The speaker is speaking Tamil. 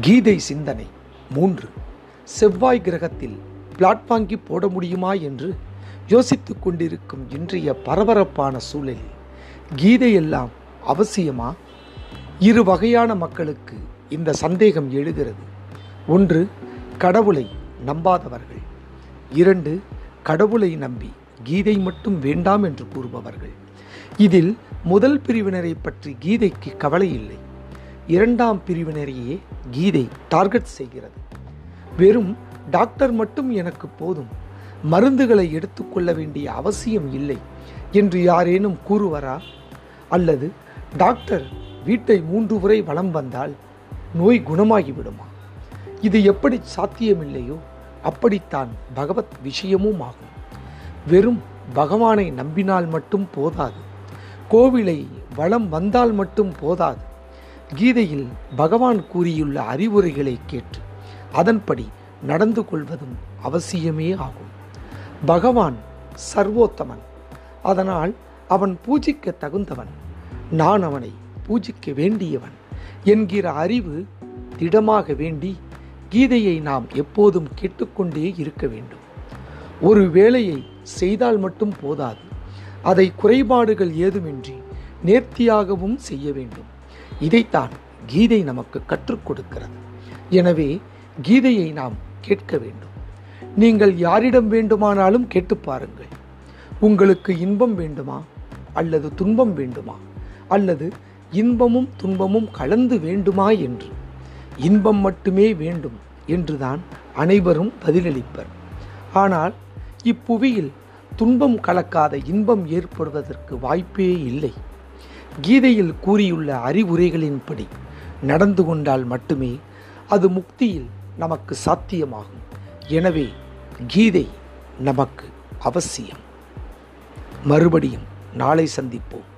கீதை சிந்தனை. மூன்று. செவ்வாய் கிரகத்தில் பிளாட் வாங்கி போட முடியுமா என்று யோசித்து கொண்டிருக்கும் இன்றைய பரபரப்பான சூழலில் கீதை எல்லாம் அவசியமா? இரு வகையான மக்களுக்கு இந்த சந்தேகம் எழுகிறது. ஒன்று கடவுளை நம்பாதவர்கள். இரண்டு கடவுளை நம்பி கீதை மட்டும் வேண்டாம் என்று கூறுபவர்கள். இதில் முதல் பிரிவினரை பற்றி கீதைக்கு கவலை இல்லை. இரண்டாம் பிரிவினரையே கீதை டார்கெட் செய்கிறது. வெறும் டாக்டர் மட்டும் எனக்கு போதும். மருந்துகளை எடுத்துக்கொள்ள வேண்டிய அவசியம் இல்லை என்று யாரேனும் கூறுவரா? அல்லது டாக்டர் வீட்டை மூன்று முறை வலம் வந்தால் நோய் குணமாகிவிடுமா இது எப்படி சாத்தியமில்லையோ அப்படித்தான் பகவத் விஷயமும் ஆகும். வெறும் பகவானை நம்பினால் மட்டும் போதாது. கோவிலை வளம் வந்தால் மட்டும் போதாது. கீதையில் பகவான் கூறியுள்ள அறிவுரைகளை கேட்டு அதன்படி நடந்து கொள்வதும் அவசியமே ஆகும். பகவான் சர்வோத்தமன். அதனால் அவன் பூஜிக்க தகுந்தவன். நான் அவனை பூஜிக்க வேண்டியவன் என்கிற அறிவு திடமாக வேண்டி கீதையை நாம் எப்போதும் கேட்டுக்கொண்டே இருக்க வேண்டும். ஒரு வேலையை செய்தால் மட்டும் போதாது. அதை குறைபாடுகள் ஏதுமின்றி நேர்த்தியாகவும் செய்ய வேண்டும். இதைத்தான் கீதை நமக்கு கற்றுக் கொடுக்கிறது. எனவே கீதையை நாம் கேட்க வேண்டும். நீங்கள் யாரிடம் வேண்டுமானாலும் கேட்டு பாருங்கள். உங்களுக்கு இன்பம் வேண்டுமா? அல்லது துன்பம் வேண்டுமா? அல்லது இன்பமும் துன்பமும் கலந்து வேண்டுமா என்று? இன்பம் மட்டுமே வேண்டும் என்றுதான் அனைவரும் பதிலளிப்பர். ஆனால் இப்புவியில் துன்பம் கலக்காத இன்பம் ஏற்படுவதற்கு வாய்ப்பே இல்லை. கீதையில் கூறியுள்ள அறிவுரைகளின்படி நடந்து கொண்டால் மட்டுமே அது முக்தியில் நமக்கு சாத்தியமாகும். எனவே கீதை நமக்கு அவசியம். மறுபடியும் நாளை சந்திப்போம்.